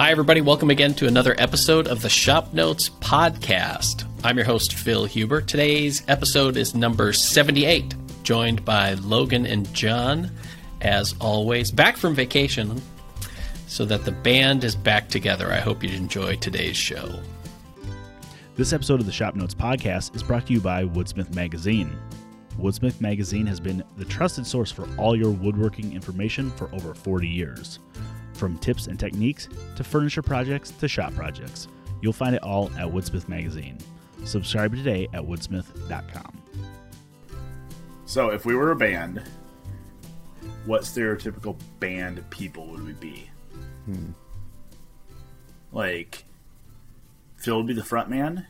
Hi, everybody. Welcome again to another episode of the Shop Notes Podcast. I'm your host, Phil Huber. Today's episode is number 78, joined by Logan and John, as always, back from vacation, so that the band is back together. I hope you enjoy today's show. This episode of the Shop Notes Podcast is brought to you by Woodsmith Magazine. Woodsmith Magazine has been the trusted source for all your woodworking information for over 40 years. From tips and techniques to furniture projects to shop projects, you'll find it all at Woodsmith Magazine. Subscribe today at woodsmith.com. So, if we were a band, what stereotypical band people would we be? Hmm. Like, Phil would be the front man?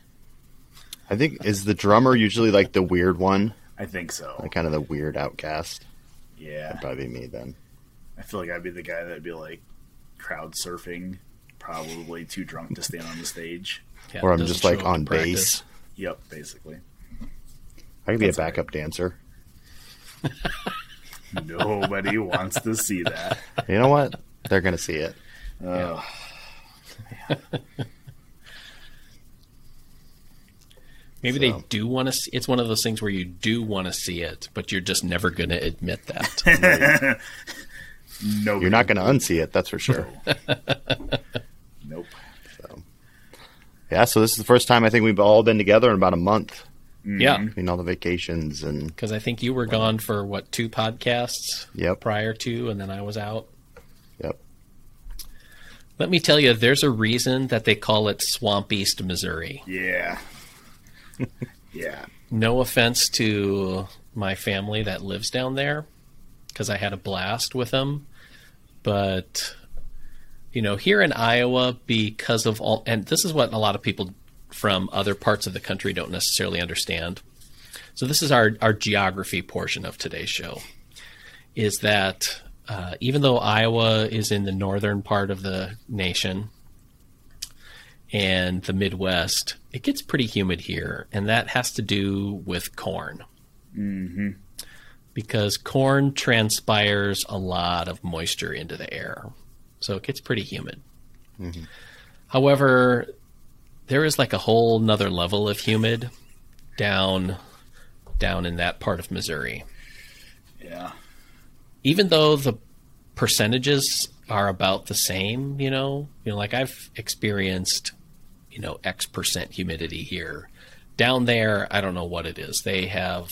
I think is the drummer usually like the weird one, I think so. like kind of the weird outcast. yeah. That'd probably be me then. I feel like I'd be the guy that'd be like crowd surfing, probably too drunk to stand on the stage. Yeah, Or I'm just like on to practice. bass. Yep, basically. I could be a That's all right. backup dancer. Nobody wants to see that. You know what? They're gonna see it. Oh, Maybe they do want to see It's one of those things where you do want to see it, but you're just never going to admit that. no. You're not gonna unsee it, that's for sure. Nope. yeah. So this is the first time I think we've all been together in about a month. Mm-hmm. yeah. Between all the vacations and Because I think you were gone for what two podcasts Yep. prior to, and then I was out. yep. Let me tell you, there's a reason that they call it Swamp East, Missouri. Yeah. yeah. No offense to my family that lives down there, because I had a blast with them, but you know, here in Iowa, because of all, and this is what a lot of people from other parts of the country don't necessarily understand. So this is our our geography portion of today's show. Is that uh, even though Iowa is in the northern part of the nation and the Midwest, it gets pretty humid here, and that has to do with corn. Mm-hmm. Because corn transpires a lot of moisture into the air, so it gets pretty humid. Mm-hmm. However, there is like a whole nother level of humid down down in that part of Missouri Yeah. even though the percentages are about the same, you know, you know, like I've experienced, you know, X percent humidity here. Down there, I don't know what it is. They have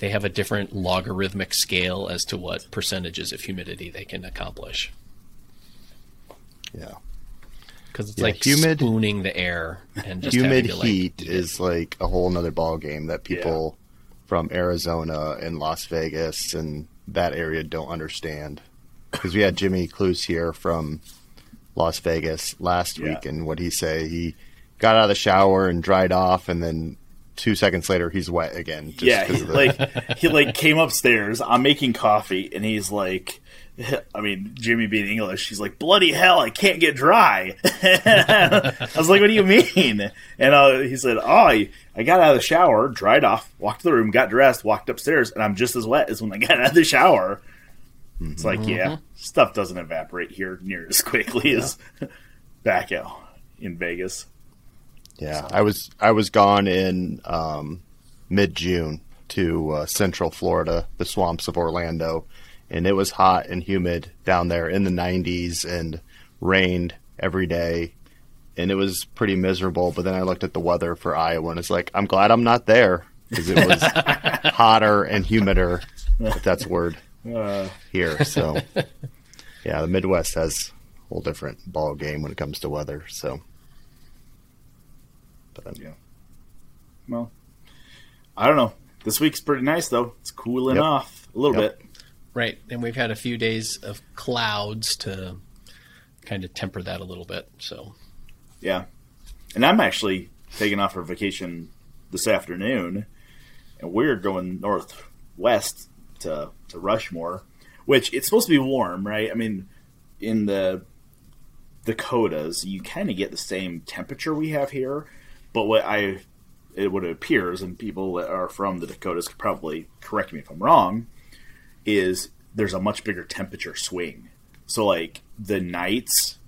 they have a different logarithmic scale as to what percentages of humidity they can accomplish. Yeah. Because it's Yeah, like humid- spooning the air and just Humid having to, like, heat eat it. is like a whole nother ball game that people from Arizona and Las Vegas and that area don't understand. Because we had Jimmy Clewes here from Las Vegas last Yeah. week, and what he say? He got out of the shower and dried off, and then two seconds later he's wet again. just yeah, 'cause he, the- like he like came upstairs. I'm making coffee, and he's like, I mean, Jimmy being English, he's like, "Bloody hell, I can't get dry." I was like, "What do you mean?" And uh, he said, "Oh, I, I got out of the shower, dried off, walked to the room, got dressed, walked upstairs, and I'm just as wet as when I got out of the shower." It's like, yeah, stuff doesn't evaporate here near as quickly as back out in Vegas. Yeah, I was I was gone in um, mid June to uh, Central Florida, the swamps of Orlando, and it was hot and humid down there in the 90s and rained every day, and it was pretty miserable. But then I looked at the weather for Iowa, and it's like I'm glad I'm not there because it was hotter and humider, if that's a word Uh, here. So yeah, the Midwest has a whole different ball game when it comes to weather. So. But, um, Yeah. Well, I don't know. This week's pretty nice though. It's cooling Yep. off a little Yep. bit. Right. And we've had a few days of clouds to kind of temper that a little bit. So Yeah. And I'm actually taking off for vacation this afternoon, and we're going northwest to to Rushmore, which it's supposed to be warm, right? I mean, in the Dakotas, you kind of get the same temperature we have here, but what I it what it appears, and people that are from the Dakotas could probably correct me if I'm wrong, is there's a much bigger temperature swing. So like the nights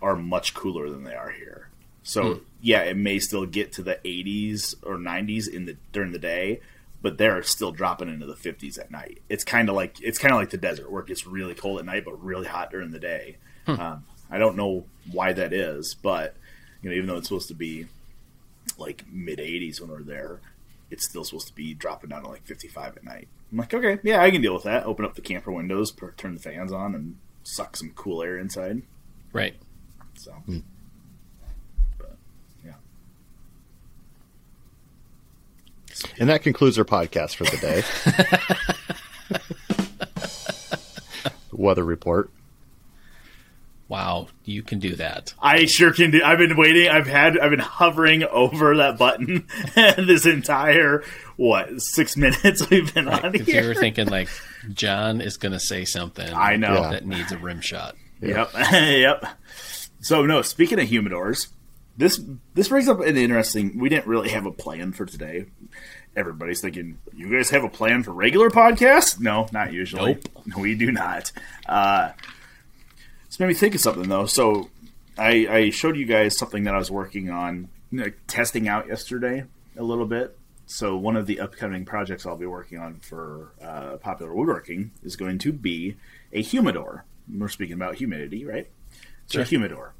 are much cooler than they are here. So yeah, it may still get to the 80s or 90s in the during the day, but they're still dropping into the 50s at night. It's kind of like it's kind of like the desert where it gets really cold at night but really hot during the day. Um, I don't know why that is, but you know, even though it's supposed to be like mid 80s when we're there, it's still supposed to be dropping down to like 55 at night. I'm like, okay, yeah, I can deal with that. Open up the camper windows, per- turn the fans on, and suck some cool air inside. Right. So, Hmm. but yeah, And that concludes our podcast for the day. Weather report. Wow, you can do that. I sure can do. I've been waiting. I've had. I've been hovering over that button this entire what six minutes we've been on If you here. were thinking like John is going to say something, I know. Yeah. that needs a rim shot. Yep. yep. So no, speaking of humidors, this this brings up an interesting we didn't really have a plan for today. Everybody's thinking, you guys have a plan for regular podcasts? No, not usually. Nope. No, we do not. Uh this made me think of something though. So I, I showed you guys something that I was working on, you know, testing out yesterday a little bit. So one of the upcoming projects I'll be working on for uh, popular woodworking is going to be a humidor. We're speaking about humidity, right? So a humidor.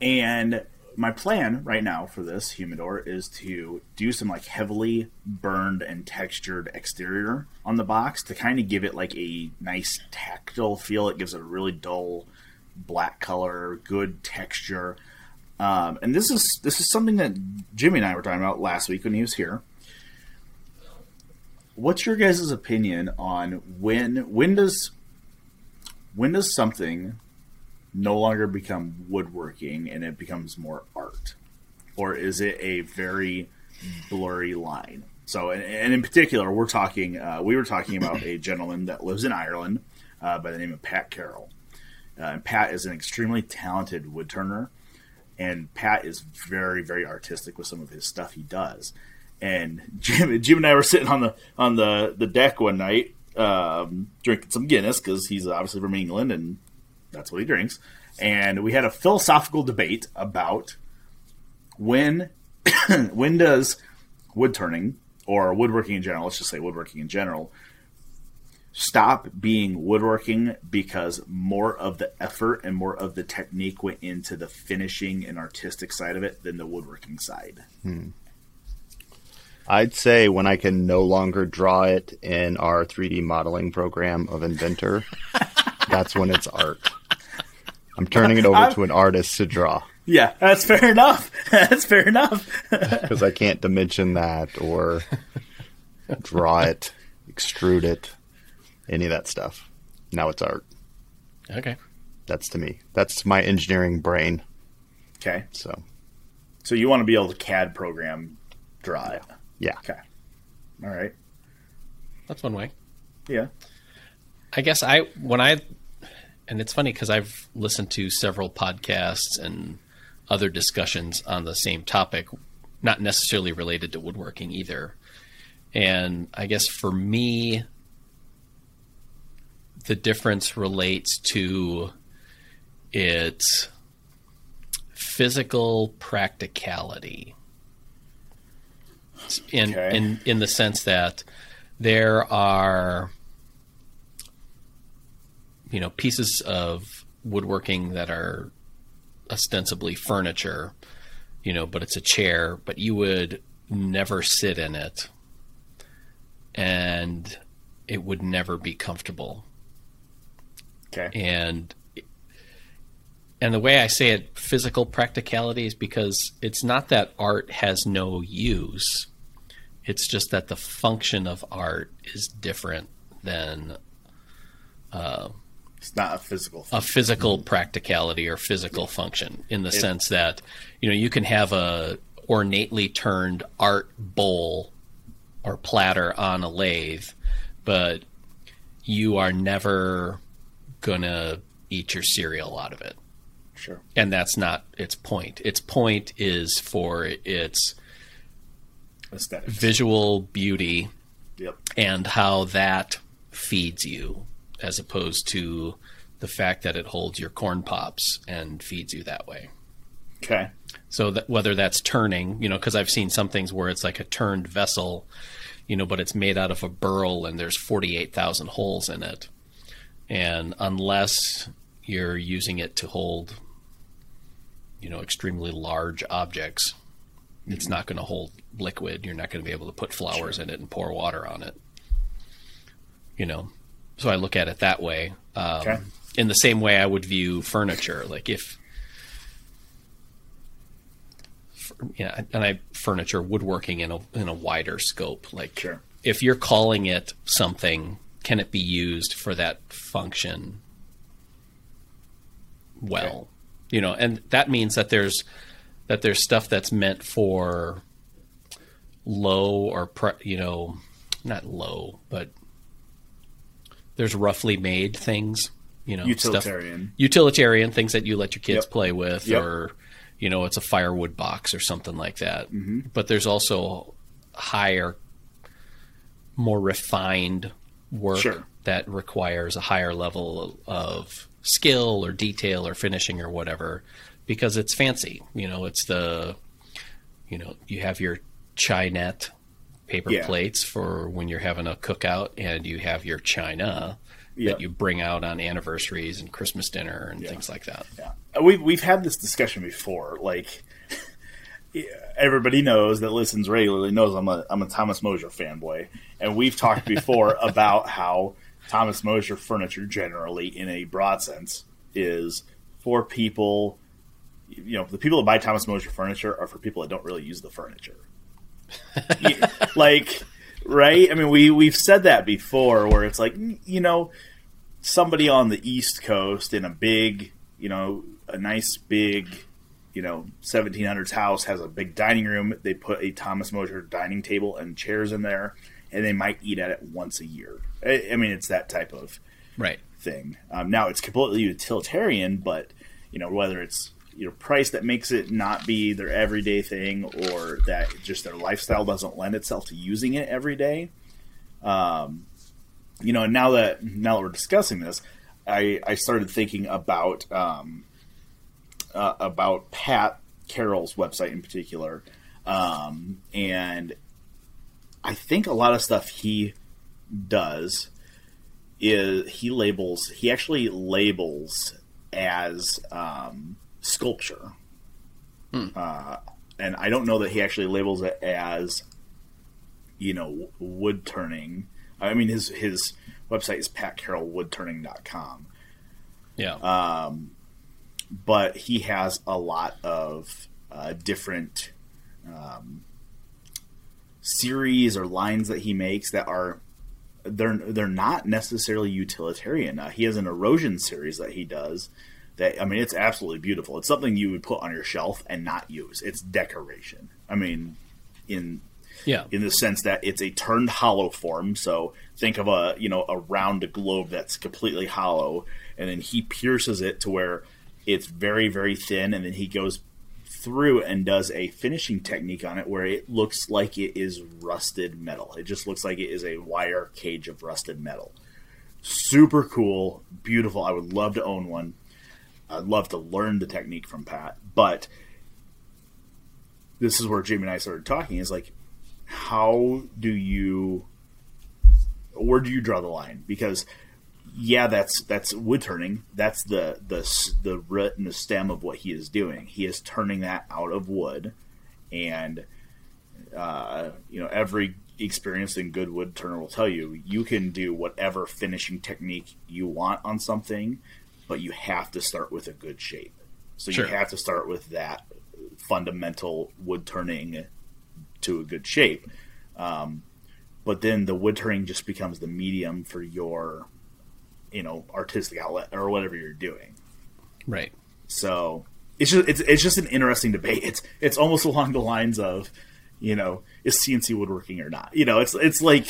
And my plan right now for this humidor is to do some like heavily burned and textured exterior on the box to kind of give it like a nice tactile feel. It gives it a really dull black color, good texture. Um, and this is this is something that Jimmy and I were talking about last week when he was here. What's your guys' opinion on when when does when does something no longer become woodworking and it becomes more art? Or is it a very blurry line? So, and, and in particular, we're talking, uh, we were talking about a gentleman that lives in Ireland uh, by the name of Pat Carroll. Uh, and Pat is an extremely talented woodturner, and Pat is very, very artistic with some of his stuff he does. And Jim, Jim and I were sitting on the on the, the deck one night, um, drinking some Guinness because he's obviously from England and that's what he drinks. And we had a philosophical debate about when when does wood turning or woodworking in general, let's just say woodworking in general, stop being woodworking because more of the effort and more of the technique went into the finishing and artistic side of it than the woodworking side. Hmm. I'd say when I can no longer draw it in our 3D modeling program of Inventor, that's when it's art. I'm turning it over to an artist to draw Yeah, that's fair enough. That's fair enough. because I can't dimension that or draw it, extrude it, any of that stuff. Now it's art. Okay. That's to me. That's my engineering brain. okay, So, so you want to be able to CAD program draw it. yeah. Okay. All right. That's one way. Yeah. I guess I when I and it's funny because I've listened to several podcasts and other discussions on the same topic, not necessarily related to woodworking either. And I guess for me, the difference relates to its physical practicality. In, Okay. in in the sense that there are you know pieces of woodworking that are ostensibly furniture you know but it's a chair but you would never sit in it and it would never be comfortable Okay. and and the way I say it, physical practicality is because it's not that art has no use. It's just that the function of art is different than uh, It's not a physical thing. a physical practicality or physical function in the sense that you know you can have a ornately turned art bowl or platter on a lathe but you are never gonna eat your cereal out of it Sure. and that's not its point its point is for its Aesthetics. visual beauty Yep. and how that feeds you as opposed to the fact that it holds your corn pops and feeds you that way. Okay. So that whether that's turning, you know, because I've seen some things where it's like a turned vessel, you know, but it's made out of a burl and there's 48,000 holes in it. And unless you're using it to hold, you know, extremely large objects, it's mm-hmm. not going to hold liquid. You're not going to be able to put flowers sure. in it and pour water on it. You know, so I look at it that way. Um, okay. In the same way I would view furniture. Like if yeah, and I furniture woodworking in a in a wider scope. Like, sure. if you're calling it something, can it be used for that function? Well, okay. you know, and that means that there's that there's stuff that's meant for low or pre, you know, not low, but there's roughly made things. You know, utilitarian, stuff, utilitarian things that you let your kids yep. play with, yep. or you know, it's a firewood box or something like that. Mm-hmm. But there's also higher, more refined work sure. that requires a higher level of skill or detail or finishing or whatever because it's fancy. You know, it's the, you know, you have your Chinet paper yeah. plates for when you're having a cookout and you have your china yep. that you bring out on anniversaries and Christmas dinner and yeah. things like that. Yeah, uh, we've we've had this discussion before. Like everybody knows that listens regularly knows I'm a I'm a Thomas Moser fanboy, and we've talked before about how Thomas Moser furniture generally, in a broad sense, is for people. You know, the people that buy Thomas Moser furniture are for people that don't really use the furniture. like right? I mean, we we've said that before, where it's like you know, somebody on the East Coast in a big, you know, a nice big, you know, 1700s house has a big dining room. They put a Thomas Moser dining table and chairs in there, and they might eat at it once a year. I, I mean, it's that type of right thing. Um, now it's completely utilitarian, but you know, whether it's you know price that makes it not be their everyday thing or that just their lifestyle doesn't lend itself to using it every day. Um, you know and now that now that we're discussing this i i started thinking about um, uh, about pat carroll's website in particular. Um, and i think a lot of stuff he does is he labels he actually labels as um, sculpture. Hmm. Uh, and I don't know that he actually labels it as, you know, wood turning. I mean, his his website is patcarrollwoodturning.com. Yeah. Um, but he has a lot of uh, different um, series or lines that he makes that are they're they're not necessarily utilitarian. Uh, he has an erosion series that he does that I mean, it's absolutely beautiful. It's something you would put on your shelf and not use. It's decoration. I mean, in yeah, in the sense that it's a turned hollow form. So think of a you know a round globe that's completely hollow, and then he pierces it to where it's very very thin, and then he goes through and does a finishing technique on it where it looks like it is rusted metal. It just looks like it is a wire cage of rusted metal. Super cool, beautiful. I would love to own one. I'd love to learn the technique from Pat, but this is where Jamie and I started talking. Is like, how do you, where do you draw the line? Because yeah, that's that's wood turning. That's the the the root and the stem of what he is doing. He is turning that out of wood, and uh, you know every experienced and good wood turner will tell you you can do whatever finishing technique you want on something but you have to start with a good shape. So sure. you have to start with that fundamental wood turning to a good shape. Um, but then the wood turning just becomes the medium for your, you know, artistic outlet or whatever you're doing. Right. So it's just it's it's just an interesting debate. It's it's almost along the lines of, you know, is CNC woodworking or not? You know, it's it's like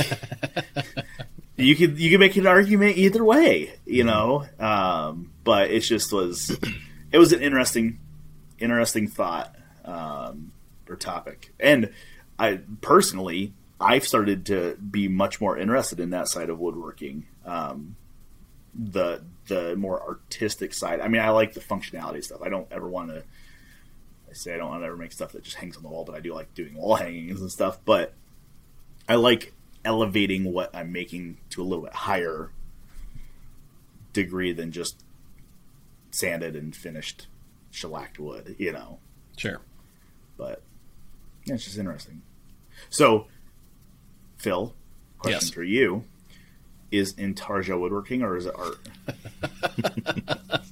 you could you could make an argument either way, you mm-hmm. know. Um, but it just was it was an interesting interesting thought um, or topic, and I personally I've started to be much more interested in that side of woodworking. Um, the the more artistic side. I mean, I like the functionality stuff. I don't ever want to. I say I don't want to ever make stuff that just hangs on the wall, but I do like doing wall hangings and stuff. But I like elevating what I'm making to a little bit higher degree than just sanded and finished shellacked wood, you know. Sure. But yeah, it's just interesting. So, Phil, question Yes. for you: Is Intarsia woodworking or is it art?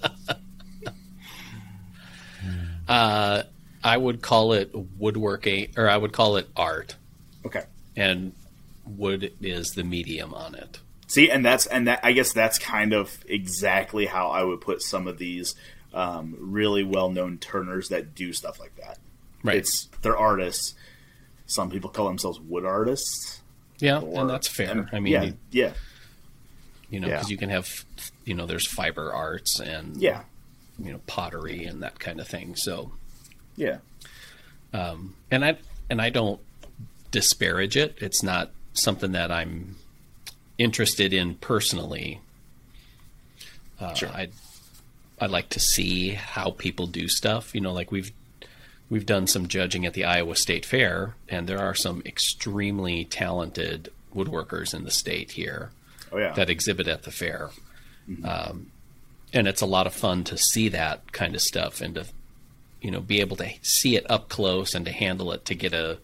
Uh, I would call it woodworking, or I would call it art, Okay. and wood is the medium on it. See, and that's and that I guess that's kind of exactly how I would put some of these um, really well-known turners that do stuff like that. Right. It's they're artists. Some people call themselves wood artists. yeah, or- and that's fair. and- I mean, yeah, you, yeah, you know, Yeah. because you can have, you know, there's fiber arts and yeah, you know pottery and that kind of thing. So, yeah. um, and I and I don't disparage it. It's not something that I'm interested in personally. Uh, Sure. I I like to see how people do stuff. You know, like we've we've done some judging at the Iowa State Fair, and there are some extremely talented woodworkers in the state here Oh yeah. that exhibit at the fair. Um, and it's a lot of fun to see that kind of stuff and to, you know, be able to see it up close and to handle it to get a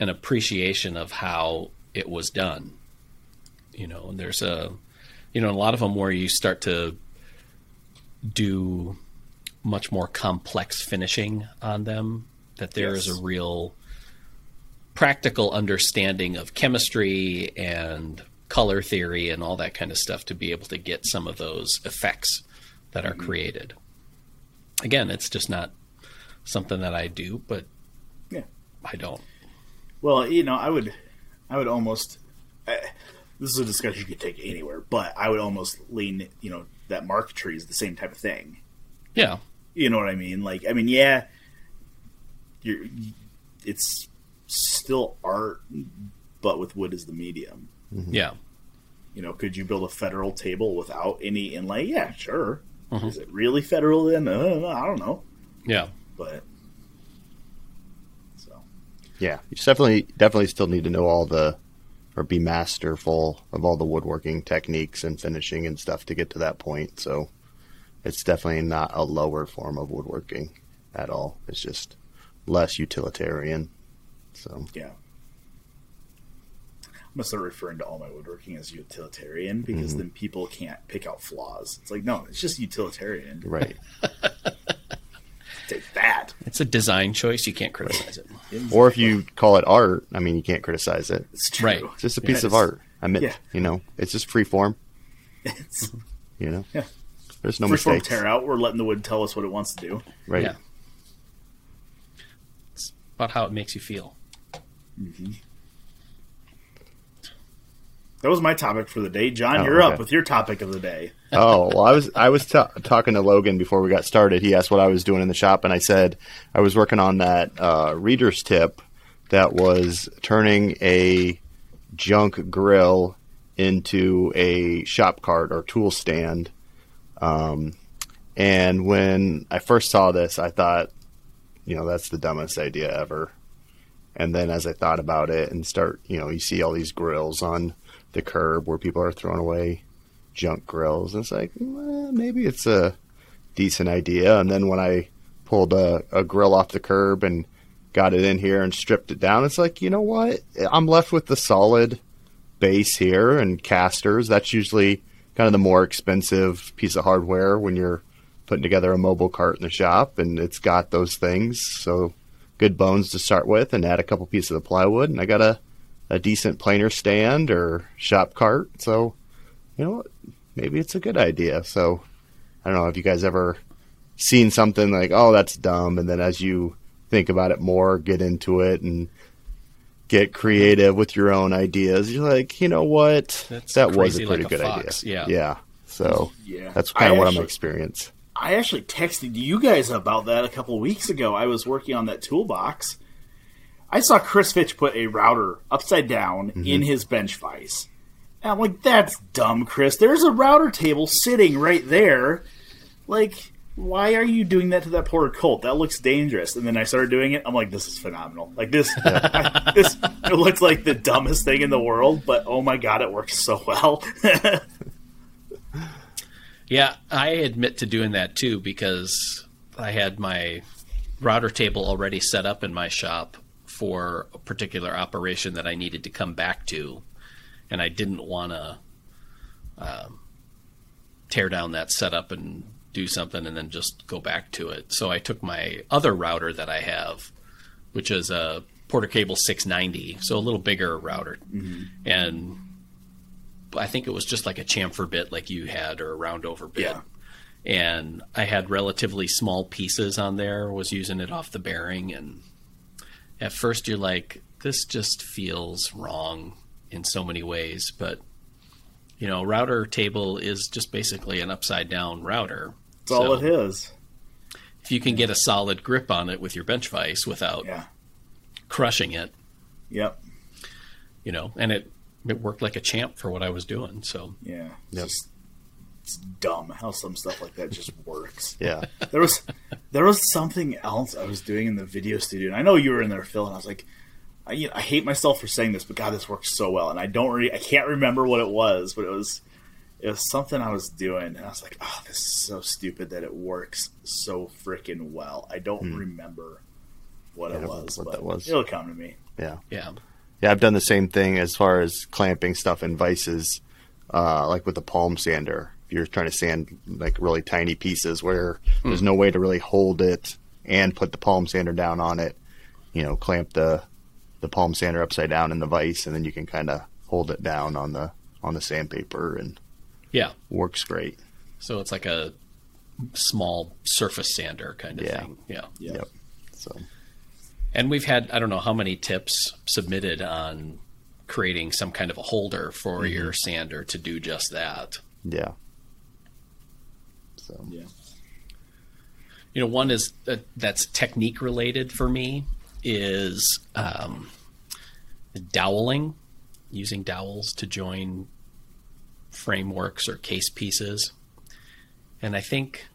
an appreciation of how it was done. You know, and there's a, you know, a lot of them where you start to do much more complex finishing on them. That there is Yes. a real practical understanding of chemistry and color theory and all that kind of stuff to be able to get some of those effects that are mm-hmm. created. Again, it's just not something that I do, but Yeah. I don't. Well, you know, I would, I would almost. Uh, this is a discussion you could take anywhere, but I would almost lean, you know, that marquetry is the same type of thing. Yeah, You know what I mean? Like, I mean, yeah, you're, it's still art, but with wood as the medium. yeah, You know, could you build a federal table without any inlay? Yeah, sure. Mhm. Is it really federal then? Uh, I don't know, yeah, but so Yeah, you definitely definitely still need to know all the or be masterful of all the woodworking techniques and finishing and stuff to get to that point. So it's definitely not a lower form of woodworking at all. It's just less utilitarian. So yeah. I'm gonna start referring to all my woodworking as utilitarian because mm-hmm. then people can't pick out flaws. It's like, no, it's just utilitarian. right. Take that. it's a design choice. You can't criticize it. or if you call it art, I mean you can't criticize it. it's true. Right. It's just a Yeah, piece of art. I mean, yeah. you know, it's just free form. It's You know, Yeah. there's no freeform mistakes. tear out. We're letting the wood tell us what it wants to do. Right. Yeah, it's about how it makes you feel. Mm-hmm. That was my topic for the day. John, Oh, you're okay. up with your topic of the day. Oh well, I was I was ta talking to Logan before we got started. He asked what I was doing in the shop, and I said I was working on that uh, reader's tip that was turning a junk grill into a shop cart or tool stand. Um, and when I first saw this, I thought, you know, that's the dumbest idea ever. And then as I thought about it and start, you know, you see all these grills on the curb where people are throwing away junk grills. And it's like, well, maybe it's a decent idea. And then when I pulled a, a grill off the curb and got it in here and stripped it down, it's like, you know what? I'm left with the solid base here and casters. That's usually kind of the more expensive piece of hardware when you're putting together a mobile cart in the shop and it's got those things. So good bones to start with and add a couple pieces of plywood and I got a, a decent planer stand or shop cart. So, you know what? Maybe it's a good idea. So I don't know if you guys ever seen something like, oh, that's dumb. And then as you think about it more, get into it and get creative with your own ideas, you're like, you know what? That's that was a pretty like a good fox, idea. yeah. Yeah. So Yeah. that's kind of I what I'm actually- experiencing. I actually texted you guys about that a couple weeks ago. I was working on that toolbox. I saw Chris Fitch put a router upside down Mm-hmm. in his bench vise. And I'm like, that's dumb, Chris. There's a router table sitting right there. Like, why are you doing that to that poor Colt? That looks dangerous. And then I started doing it. I'm like, this is phenomenal. Like this, I, this it looks like the dumbest thing in the world, but oh my god, it works so well. Yeah, I admit to doing that too because I had my router table already set up in my shop for a particular operation that I needed to come back to, and I didn't want to um, tear down that setup and do something and then just go back to it. So I took my other router that I have, which is a Porter Cable 690, so a little bigger router, and I think it was just like a chamfer bit like you had or a round over bit. Yeah. And I had relatively small pieces on there, was using it off the bearing and at first you're like this just feels wrong in so many ways, but you know, router table is just basically an upside down router. That's all it is. If you can get a solid grip on it with your bench vise without Yeah. crushing it, Yep. you know, and it it worked like a champ for what I was doing. So Yeah. It's Yep. just it's dumb how some stuff like that just works. Yeah. There was there was something else I was doing in the video studio, and I know you were in there, Phil, and I was like, I, you know, I hate myself for saying this, but God, this works so well, and I don't really, I can't remember what it was, but it was it was something I was doing, and I was like, oh, this is so stupid that it works so freaking well. I don't remember what Hmm. I it was, what but that was. it'll come to me. Yeah. yeah. Yeah, I've done the same thing as far as clamping stuff in vices, uh, like with the palm sander. If you're trying to sand like really tiny pieces where there's no way to really hold it and put the palm sander down on it, you know, clamp the the palm sander upside down in the vise, and then you can kind of hold it down on the on the sandpaper, and Yeah. works great. So it's like a small surface sander kind of Yeah. thing. Yeah. Yeah. Yep. So And we've had I don't know how many tips submitted on creating some kind of a holder for mm-hmm. your sander to do just that. yeah. So Yeah. You know, one is uh, that's technique related for me is um, doweling, using dowels to join frameworks or case pieces. And I think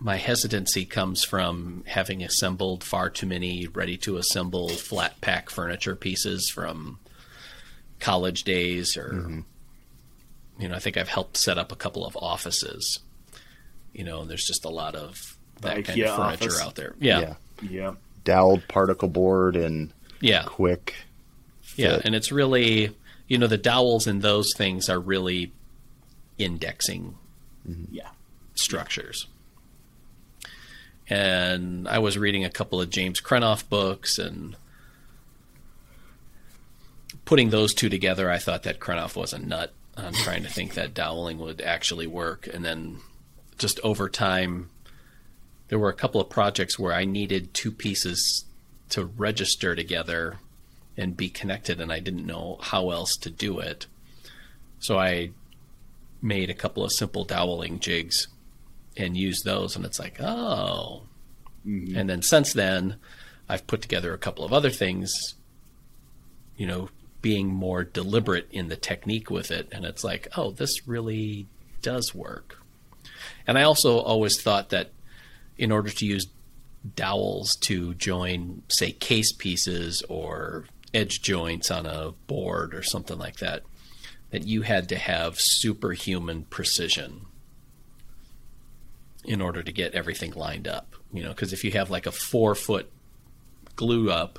my hesitancy comes from having assembled far too many ready to assemble flat pack furniture pieces from college days or you know, I think I've helped set up a couple of offices. You know, and there's just a lot of that The kind of furniture office? out there. Yeah. yeah. Yeah. Doweled particle board and Yeah. quick. Yeah, and it's really, you know, the dowels and those things are really indexing mm-hmm. Yeah. structures. And I was reading a couple of James Krenov books and putting those two together, I thought that Krenov was a nut on trying to think that doweling would actually work. And then just over time, there were a couple of projects where I needed two pieces to register together and be connected, and I didn't know how else to do it. So I made a couple of simple doweling jigs and used those, and it's like, oh. Mm-hmm. And then since then, I've put together a couple of other things, you know, being more deliberate in the technique with it, and it's like, oh, this really does work. And I also always thought that in order to use dowels to join, say, case pieces or edge joints on a board or something like that, that you had to have superhuman precision in order to get everything lined up. You know, because if you have like a four foot glue up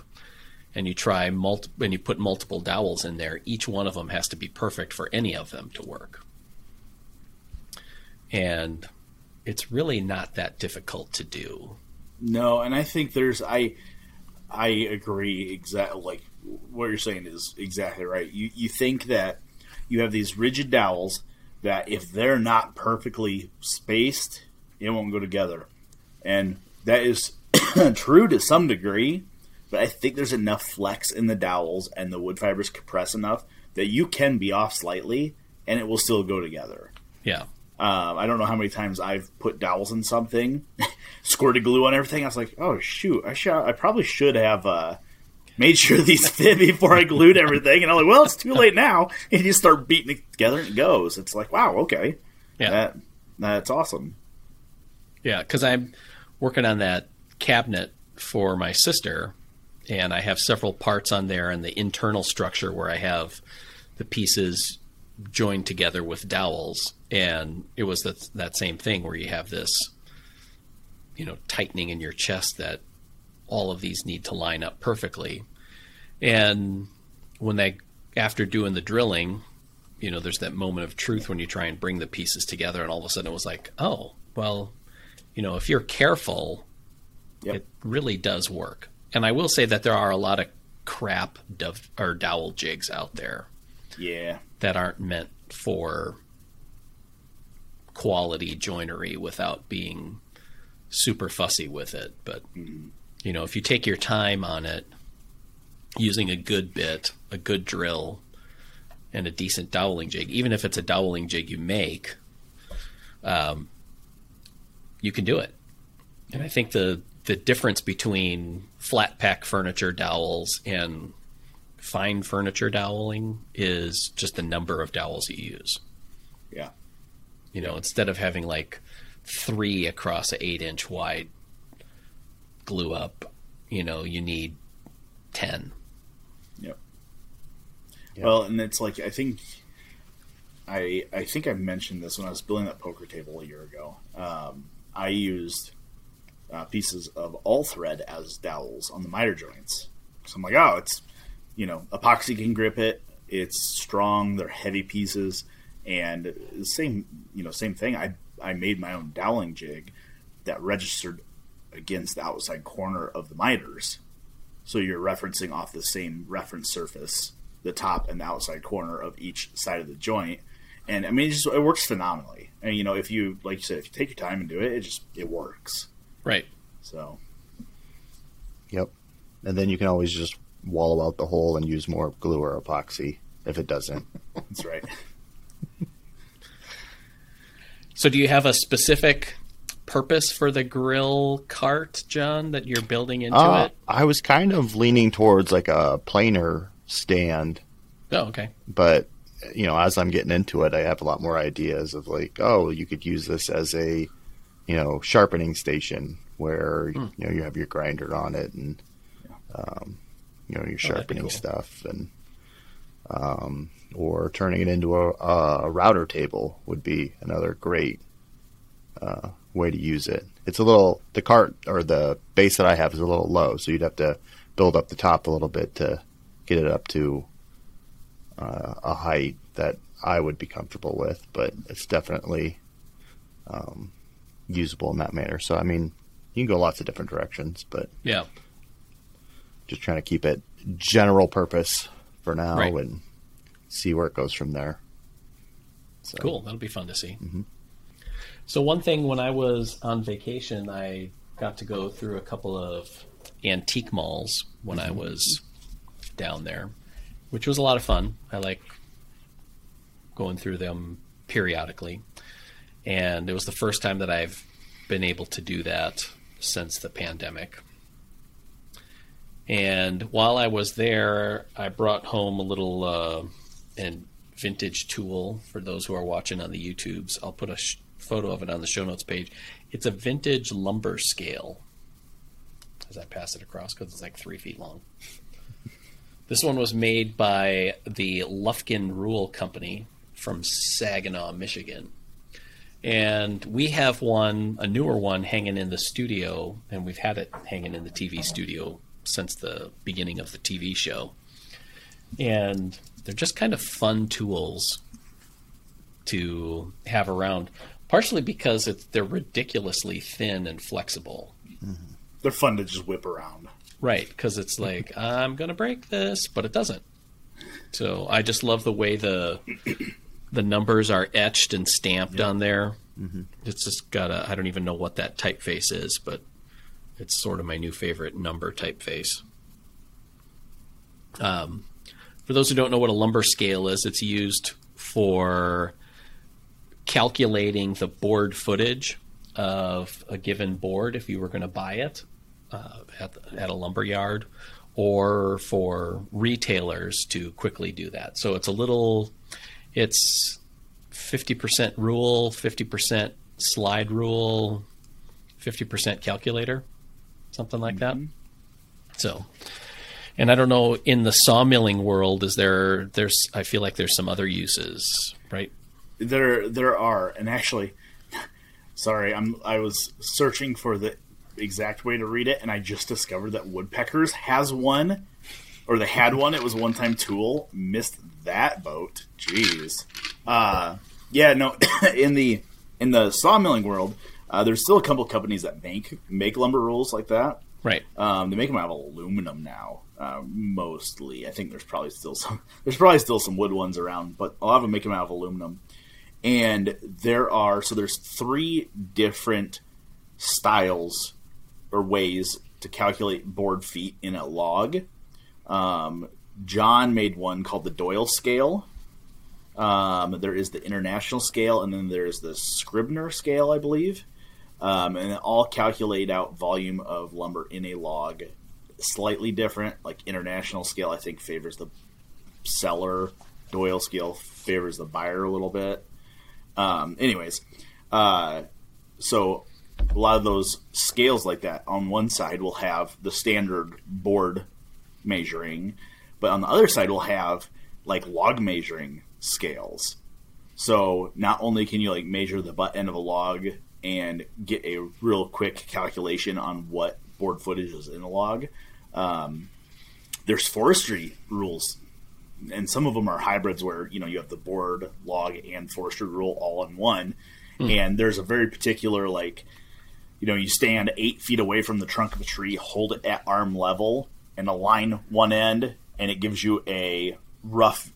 and you try multi- and you put multiple dowels in there, each one of them has to be perfect for any of them to work. And it's really not that difficult to do. No, and I think there's I I agree exactly like what you're saying is exactly right. You you think that you have these rigid dowels that if they're not perfectly spaced, it won't go together. And that is true to some degree, but I think there's enough flex in the dowels and the wood fibers compress enough that you can be off slightly and it will still go together. Yeah. Um, I don't know how many times I've put dowels in something, squirted glue on everything. I was like, oh shoot, I should, I probably should have uh, made sure these fit before I glued everything. And I'm like, well, it's too late now. And you start beating it together and it goes. It's like, wow, okay. Yeah. That, that's awesome. Yeah, because I'm working on that cabinet for my sister, and I have several parts on there and the internal structure where I have the pieces joined together with dowels, and it was that that same thing where you have this, you know, tightening in your chest that all of these need to line up perfectly, and when they after doing the drilling, you know, there's that moment of truth when you try and bring the pieces together, and all of a sudden it was like, oh, well, you know, if you're careful, Yep. it really does work. And I will say that there are a lot of crap dove, or dowel jigs out there Yeah. That aren't meant for quality joinery without being super fussy with it. But you know, if you take your time on it, using a good bit, a good drill, and a decent doweling jig, even if it's a doweling jig you make, um, you can do it. And I think the the difference between flat pack furniture dowels and fine furniture doweling is just the number of dowels you use. Yeah. You know, instead of having like three across an eight inch wide glue up, you know, you need ten. Yep. Yeah. Well, and it's like I think I I think I mentioned this when I was building that poker table a year ago. Um, I used uh, pieces of all thread as dowels on the miter joints. So I'm like, oh, it's you know, epoxy can grip it. It's strong. They're heavy pieces, and the same you know same thing. I I made my own doweling jig that registered against the outside corner of the miters. So you're referencing off the same reference surface, the top and the outside corner of each side of the joint. And I mean, it just it works phenomenally. And you know, if you like you said, if you take your time and do it, it just it works. Right. So Yep. And then you can always just wallow out the hole and use more glue or epoxy if it doesn't. that's right. So do you have a specific purpose for the grill cart, John, that you're building into Uh, it? I was kind of leaning towards like a planer stand, Oh, okay. but you know, as I'm getting into it, I have a lot more ideas of like, oh, you could use this as a, you know, sharpening station where Hmm. you know you have your grinder on it and, um, you know, your Oh, sharpening cool. stuff and, um, or turning it into a, a router table would be another great uh, way to use it. It's a little the cart or the base that I have is a little low, so you'd have to build up the top a little bit to get it up to uh, a height that I would be comfortable with. But it's definitely um, usable in that manner. So I mean, you can go lots of different directions, but Yeah. Just trying to keep it general purpose for now Right. and see where it goes from there. So, Cool. That'll be fun to see. Mm-hmm. So one thing when I was on vacation, I got to go through a couple of antique malls when Mm-hmm. I was down there, which was a lot of fun. I like going through them periodically, and it was the first time that I've been able to do that since the pandemic. And while I was there, I brought home a little uh, an vintage tool for those who are watching on the YouTubes. I'll put a sh- photo of it on the show notes page. It's a vintage lumber scale. As I pass it across, because it's like three feet long. This one was made by the Lufkin Rule Company from Saginaw, Michigan. And we have one, a newer one, hanging in the studio, and we've had it hanging in the TV studio since the beginning of the TV show. And they're just kind of fun tools to have around, partially because it's, they're ridiculously thin and flexible. Mm-hmm. They're fun to just whip around. Right, because it's like I'm gonna break this, but it doesn't. So I just love the way the the numbers are etched and stamped on there. Mm-hmm. It's just got a I don't even know what that typeface is, but it's sort of my new favorite number typeface. Um, for those who don't know what a lumber scale is, it's used for calculating the board footage of a given board if you were going to buy it uh, at, at a lumber yard, or for retailers to quickly do that. So it's a little, it's 50% rule, 50% slide rule, 50% calculator, something like that. So, and I don't know in the sawmilling world, is there, there's, I feel like there's some other uses, right? There, there are, and actually, sorry, I'm I was searching for the exact way to read it, and I just discovered that Woodpeckers has one, or they had one. It was a one-time tool. Missed that boat. Jeez. Uh, yeah, no. in the in the sawmilling world, uh, there's still a couple companies that make make lumber rules like that. Right. Um, they make them out of aluminum now, uh, mostly. I think there's probably still some there's probably still some wood ones around, but a lot of them make them out of aluminum. And there are so there's three different styles or ways to calculate board feet in a log. Um, John made one called the Doyle scale. Um, there is the international scale, and then there's the Scribner scale, I believe. Um, and all calculate out volume of lumber in a log. Slightly different, like international scale, I think favors the seller. Doyle scale favors the buyer a little bit. Um, anyways, uh, so a lot of those scales like that on one side will have the standard board measuring, but on the other side will have like log measuring scales. So not only can you like measure the butt end of a log and get a real quick calculation on what board footage is in a log, um, there's forestry rules and some of them are hybrids where you know you have the board log and forestry rule all in one mm. and there's a very particular like you know you stand eight feet away from the trunk of a tree hold it at arm level and align one end and it gives you a rough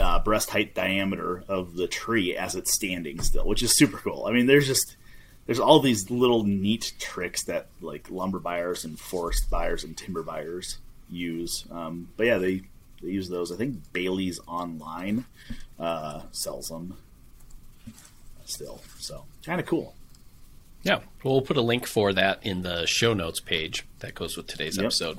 uh, breast height diameter of the tree as it's standing still which is super cool i mean there's just there's all these little neat tricks that like lumber buyers and forest buyers and timber buyers use um, but yeah they they use those. I think Bailey's Online uh, sells them still. So kind of cool. Yeah, we'll put a link for that in the show notes page that goes with today's yep. episode.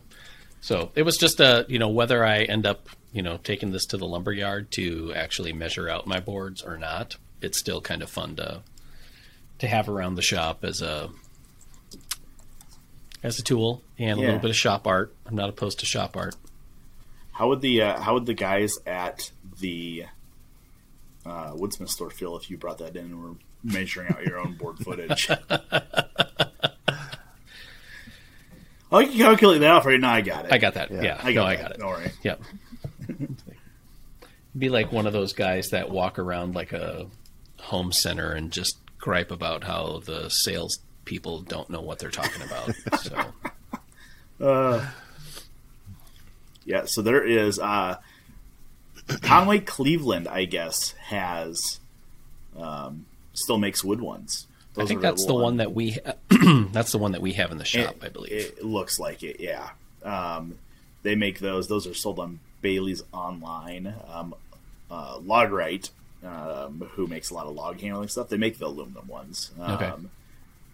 So it was just a you know whether I end up you know taking this to the lumber yard to actually measure out my boards or not. It's still kind of fun to to have around the shop as a as a tool and yeah. a little bit of shop art. I'm not opposed to shop art. How would the uh, how would the guys at the uh, Woodsmith store feel if you brought that in and were measuring out your own board footage? you can calculate that off right now. I got it. I got that. Yeah, yeah. I got no, that. I got it. Don't worry. Yep. Be like one of those guys that walk around like a home center and just gripe about how the sales people don't know what they're talking about. so. Uh, yeah, so there is uh, Conway Cleveland, I guess, has um, still makes wood ones. Those I think that's the one. one that we ha- that's the one that we have in the shop, it, I believe. It looks like it, yeah. Um, they make those. Those are sold on Bailey's online. Um, uh, Logrite, um, who makes a lot of log handling stuff, they make the aluminum ones. okay. Um,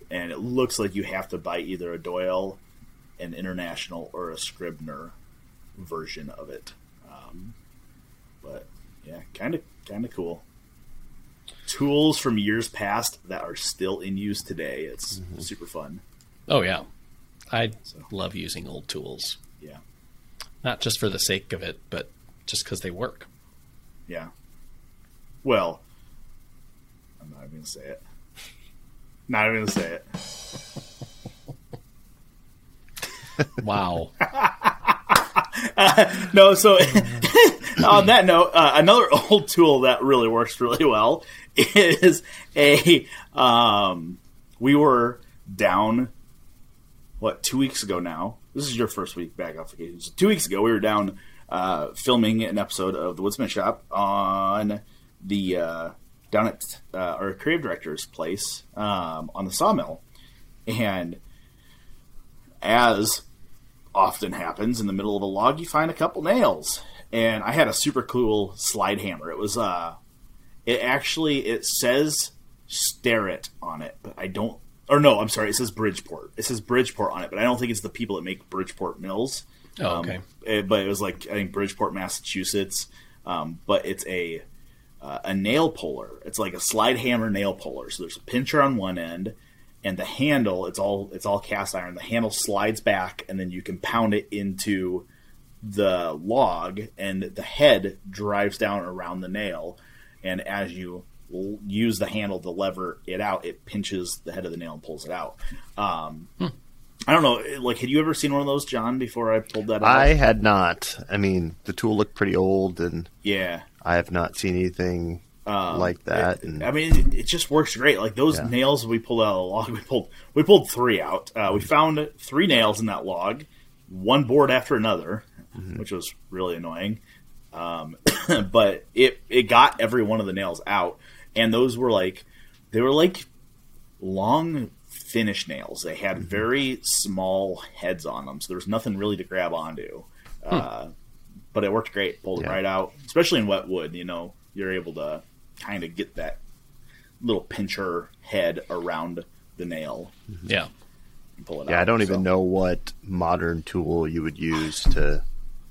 and it looks like you have to buy either a Doyle, an International, or a Scribner version of it. Um, but yeah, kind of kind of cool. Tools from years past that are still in use today. It's mm-hmm. super fun. Oh yeah, I so. love using old tools. Yeah, not just for the sake of it, but just because they work. Yeah. Well, I'm not even gonna say it. Not even gonna say it. wow. Uh, no, so on that note, uh, another old tool that really works really well is a. Um, we were down, what, two weeks ago now? This is your first week back off vacation. So two weeks ago, we were down uh, filming an episode of The Woodsmith Shop on the. Uh, down at uh, our creative director's place um, on the sawmill. And as often happens in the middle of a log, you find a couple nails. And I had a super cool slide hammer. It was uh it actually it says Starrett on it, but I don't or no, I'm sorry, it says Bridgeport. It says Bridgeport on it, but I don't think it's the people that make Bridgeport mills. Oh, Um, okay. it- but it was like I think Bridgeport, Massachusetts. Um, but it's a uh, a nail puller. It's like a slide hammer nail puller. So there's a pincher on one end, and the handle. It's all it's all cast iron. The handle slides back, and then you can pound it into the log, and the head drives down around the nail. And as you use the handle to lever it out, it pinches the head of the nail and pulls it out. Um, I don't know. Like, had you ever seen one of those, John? Before I pulled that out, I had not. I mean, the tool looked pretty old, and yeah. I have not seen anything Um, like that. it- and I mean, it, it just works great. Like those Yeah. nails we pulled out of the log, we pulled we pulled three out. Uh, we found three nails in that log, one board after another, Mm-hmm. which was really annoying. Um, but it it got every one of the nails out, and those were like they were like long finish nails. They had Mm-hmm. very small heads on them, so there was nothing really to grab onto. Uh, but it worked great. Pulled it Hmm. Right out, especially in wet wood. You know, you're able to kind of get that little pincher head around the nail Yeah. pull it out. yeah, I don't even know what modern tool you would use to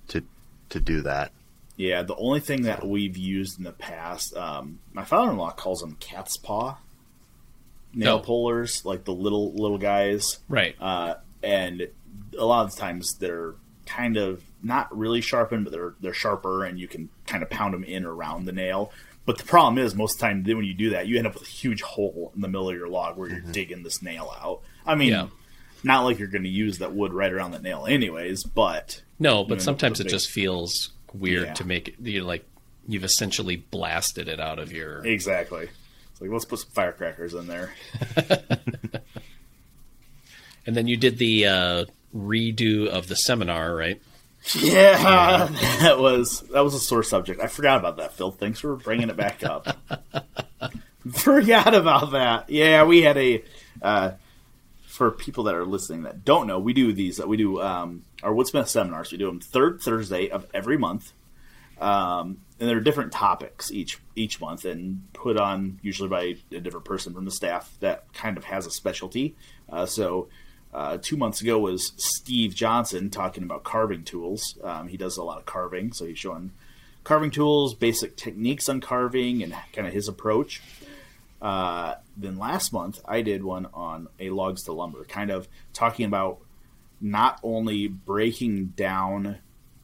to to do that. Yeah, the only thing that we've used in the past, um, my father-in-law calls them cat's paw nail Oh. pullers, like the little little guys. Right. uh, and a lot of the times they're kind of not really sharpened, but they're they're sharper, and you can kind of pound them in around the nail. But the problem is, most of the time then when you do that, you end up with a huge hole in the middle of your log where you're digging this nail out. I mean, Yeah. not like you're going to use that wood right around the nail, anyways. But No, but sometimes it big- just feels weird Yeah. to make it you like you've essentially blasted it out of your exactly, it's like let's put some firecrackers in there. and then you did the uh, redo of the seminar, right? Yeah, that was that was a sore subject. I forgot about that, Phil. Thanks for bringing it back up. forgot about that. Yeah, we had a uh, for people that are listening that don't know, we do these. We do um, our Woodsmith seminars. We do them third Thursday of every month, um, and there are different topics each each month, and put on usually by a different person from the staff that kind of has a specialty. Uh, so. Uh, two months ago was Steve Johnson talking about carving tools. Um, he does a lot of carving, so he's showing carving tools, basic techniques on carving, and kind of his approach. Uh, then last month, I did one on a logs to lumber, kind of talking about not only breaking down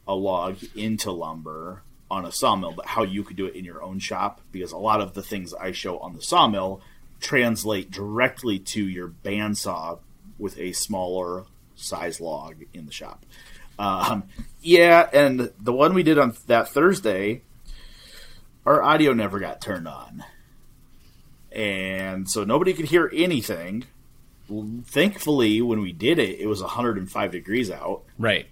a log into lumber on a sawmill, but how you could do it in your own shop. Because a lot of the things I show on the sawmill translate directly to your bandsaw with a smaller size log in the shop. Um, yeah, and the one we did on that Thursday, our audio never got turned on. And so nobody could hear anything. Thankfully, when we did it, it was 105 degrees out. Right.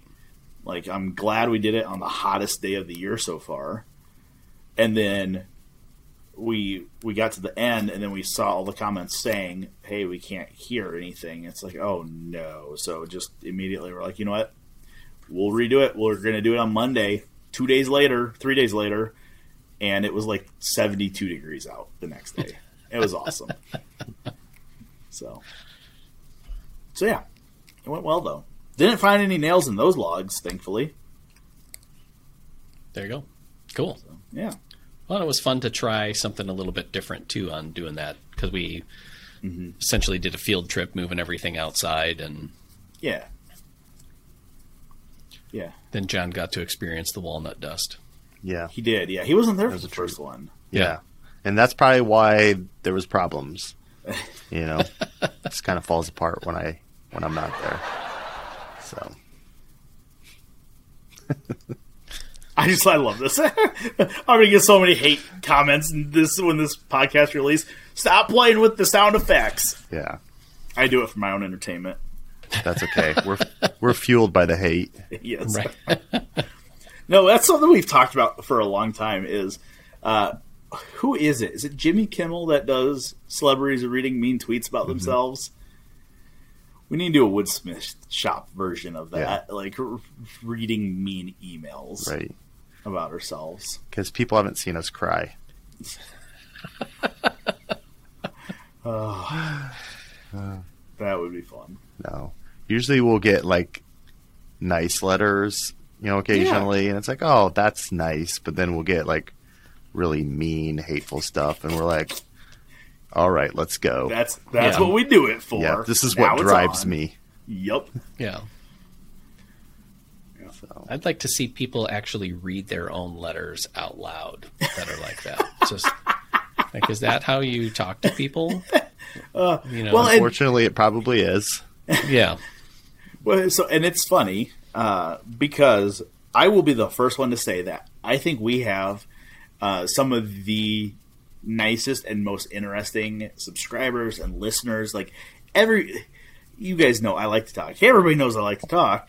Like, I'm glad we did it on the hottest day of the year so far. And then we we got to the end, and then we saw all the comments saying, "Hey, we can't hear anything." It's like, oh no! So just immediately we're like, you know what? We'll redo it. We're going to do it on Monday. Two days later, three days later, and it was like 72 degrees out the next day. It was awesome. so, so yeah, it went well though. Didn't find any nails in those logs, thankfully. There you go. Cool. Yeah. Well, it was fun to try something a little bit different too on doing that because we mm-hmm. essentially did a field trip, moving everything outside, and Yeah. Yeah. then John got to experience the walnut dust. Yeah, He did. Yeah. He wasn't there for was the first one. yeah, and that's probably why there was problems. You know, just kind of falls apart when I when I'm not there. So I just I love this. I'm gonna get so many hate comments this when this podcast release. Stop playing with the sound effects. yeah, I do it for my own entertainment. that's okay. we're we're fueled by the hate. yes. Right. No, that's something we've talked about for a long time. Is uh, who is it? Is it Jimmy Kimmel that does celebrities reading mean tweets about Mm-hmm. themselves? We need to do a Woodsmith shop version of that, like r- reading mean emails Right. about ourselves. Because people haven't seen us cry. That would be fun. No. Usually we'll get like nice letters, you know, occasionally, and it's like, oh, that's nice. But then we'll get like really mean, hateful stuff, and we're like, all right, let's go. That's that's Yeah. what we do it for. yeah, this is Now what drives on. me. Yep. Yeah. So, I'd like to see people actually read their own letters out loud that are like that. Just like, is that how you talk to people? you know, well, and- Fortunately, it probably is. yeah, Well, so and it's funny uh, because I will be the first one to say that I think we have uh, some of the nicest and most interesting subscribers and listeners. Like every, you guys know I like to talk. Everybody knows I like to talk.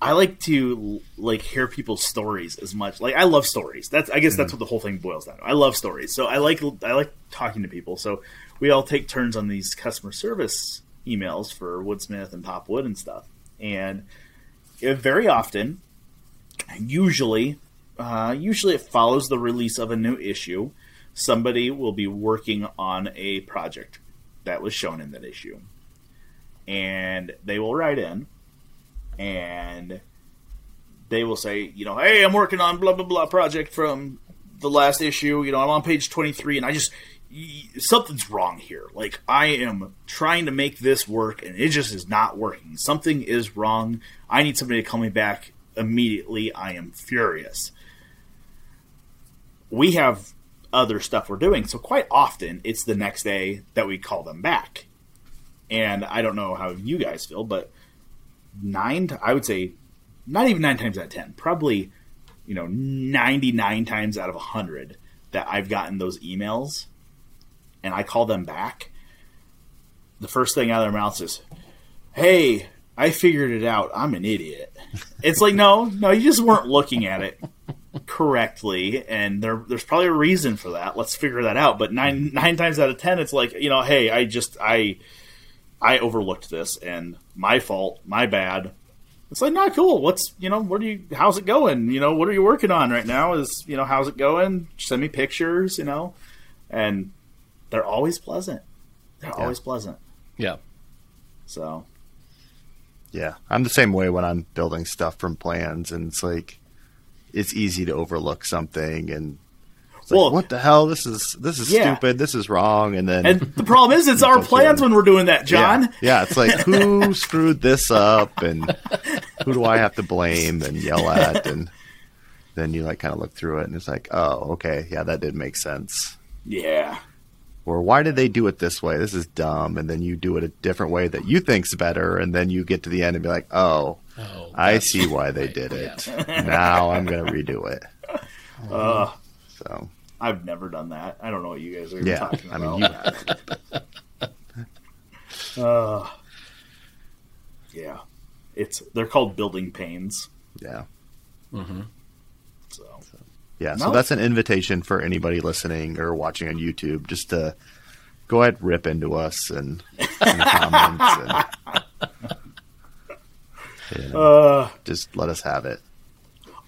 I like to like hear people's stories as much. Like I love stories. That's I guess that's what the whole thing boils down to. I love stories. So I like I like talking to people. So we all take turns on these customer service emails for Woodsmith and Pop Wood and stuff. And uh, very often, usually, uh, usually it follows the release of a new issue. Somebody will be working on a project that was shown in that issue, and they will write in, and they will say, you know, hey, I'm working on blah blah blah project from the last issue. You know, I'm on page 23, and I just something's wrong here. Like I am trying to make this work, and it just is not working. Something is wrong. I need somebody to call me back immediately. I am furious. We have other stuff we're doing, so quite often it's the next day that we call them back. And I don't know how you guys feel, but nine, I would say, not even nine times out of ten, probably, you know, ninety nine times out of a hundred that I've gotten those emails, and I call them back. The first thing out of their mouths is, "Hey, I figured it out. I'm an idiot." It's like, no, no, you just weren't looking at it correctly, and there, there's probably a reason for that. Let's figure that out. But nine mm-hmm. nine times out of ten, it's like, you know, hey, I just I I overlooked this, and my fault, my bad. It's like not cool. What's you know? What are you? How's it going? You know, what are you working on right now? Is you know, how's it going? Send me pictures. You know, and they're always pleasant. They're always pleasant. yeah, So Yeah, I'm the same way when I'm building stuff from plans, and it's like it's easy to overlook something, and it's like, Well- what the hell? This is this is Yeah. stupid. This is wrong, and then and the problem is, it's our plans when we're doing that, John. Yeah, yeah, it's like who screwed this up, and who do I have to blame and yell at, and then you like kind of look through it, and it's like, oh, okay, yeah, that did make sense. Yeah. Or why did they do it this way? This is dumb, and then you do it a different way that you think's better, and then you get to the end and be like, oh, Oh, I see why they did it. yeah. now I'm gonna redo it. Uh, So I've never done that. I don't know what you guys are yeah, talking I about. mean, you Uh, yeah, it's they're called building pains. yeah, So yeah. So that's an invitation for anybody listening or watching on YouTube, just to go ahead, rip into us and in the comments, and you know, uh, just let us have it.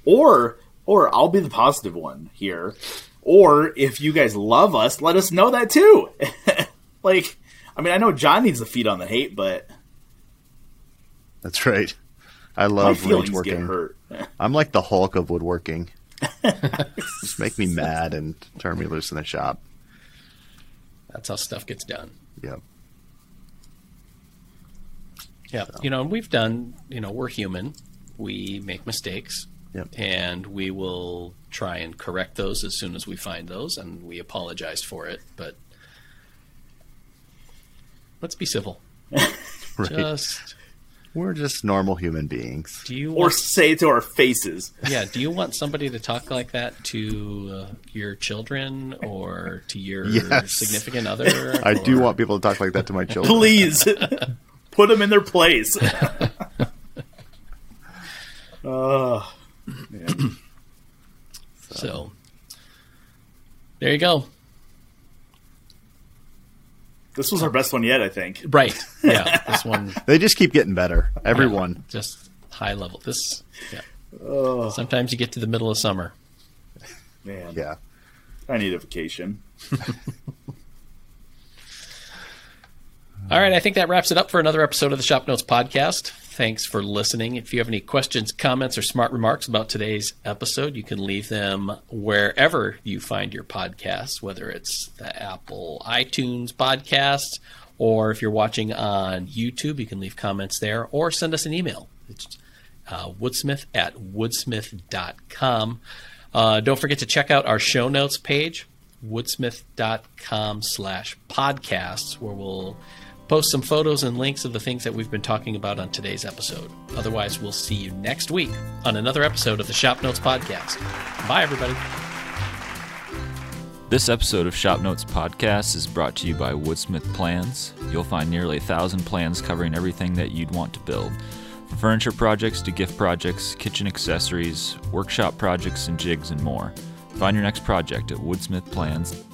or or I'll be the positive one here. Or if you guys love us, let us know that too. like, I mean, I know John needs to feed on the hate, but That's right. I love feelings rage get working. hurt. I'm like the Hulk of woodworking. Just make me mad and turn me loose in the shop. That's how stuff gets done. Yep. Yeah, you know, and we've done. You know, we're human. We make mistakes, Yep. and we will try and correct those as soon as we find those, and we apologize for it. But let's be civil. Right. Just We're just normal human beings. do you Or want? say it to our faces. Yeah, do you want somebody to talk like that to uh, your children or to your Yes. significant other? I do want people to talk like that to my children. Please put them in their place. uh, man. So there you go. This was our best one yet, I think. Right. Yeah. This one They just keep getting better. Everyone. just high level. This. Yeah. Oh, Sometimes you get to the middle of summer. man. Yeah. I need a vacation. All right, I think that wraps it up for another episode of the Shop Notes podcast. Thanks for listening. If you have any questions, comments, or smart remarks about today's episode, you can leave them wherever you find your podcasts, whether it's the Apple iTunes podcast, or if you're watching on YouTube, you can leave comments there or send us an email. It's uh, woodsmith at woodsmith.com. Uh, don't forget to check out our show notes page, woodsmith.com slash podcasts, where we'll post some photos and links of the things that we've been talking about on today's episode. Otherwise, we'll see you next week on another episode of the Shop Notes Podcast. Bye, everybody. This episode of Shop Notes Podcast is brought to you by Woodsmith Plans. You'll find nearly a thousand plans covering everything that you'd want to build. From furniture projects to gift projects, kitchen accessories, workshop projects, and jigs and more. Find your next project at woodsmithplans.com.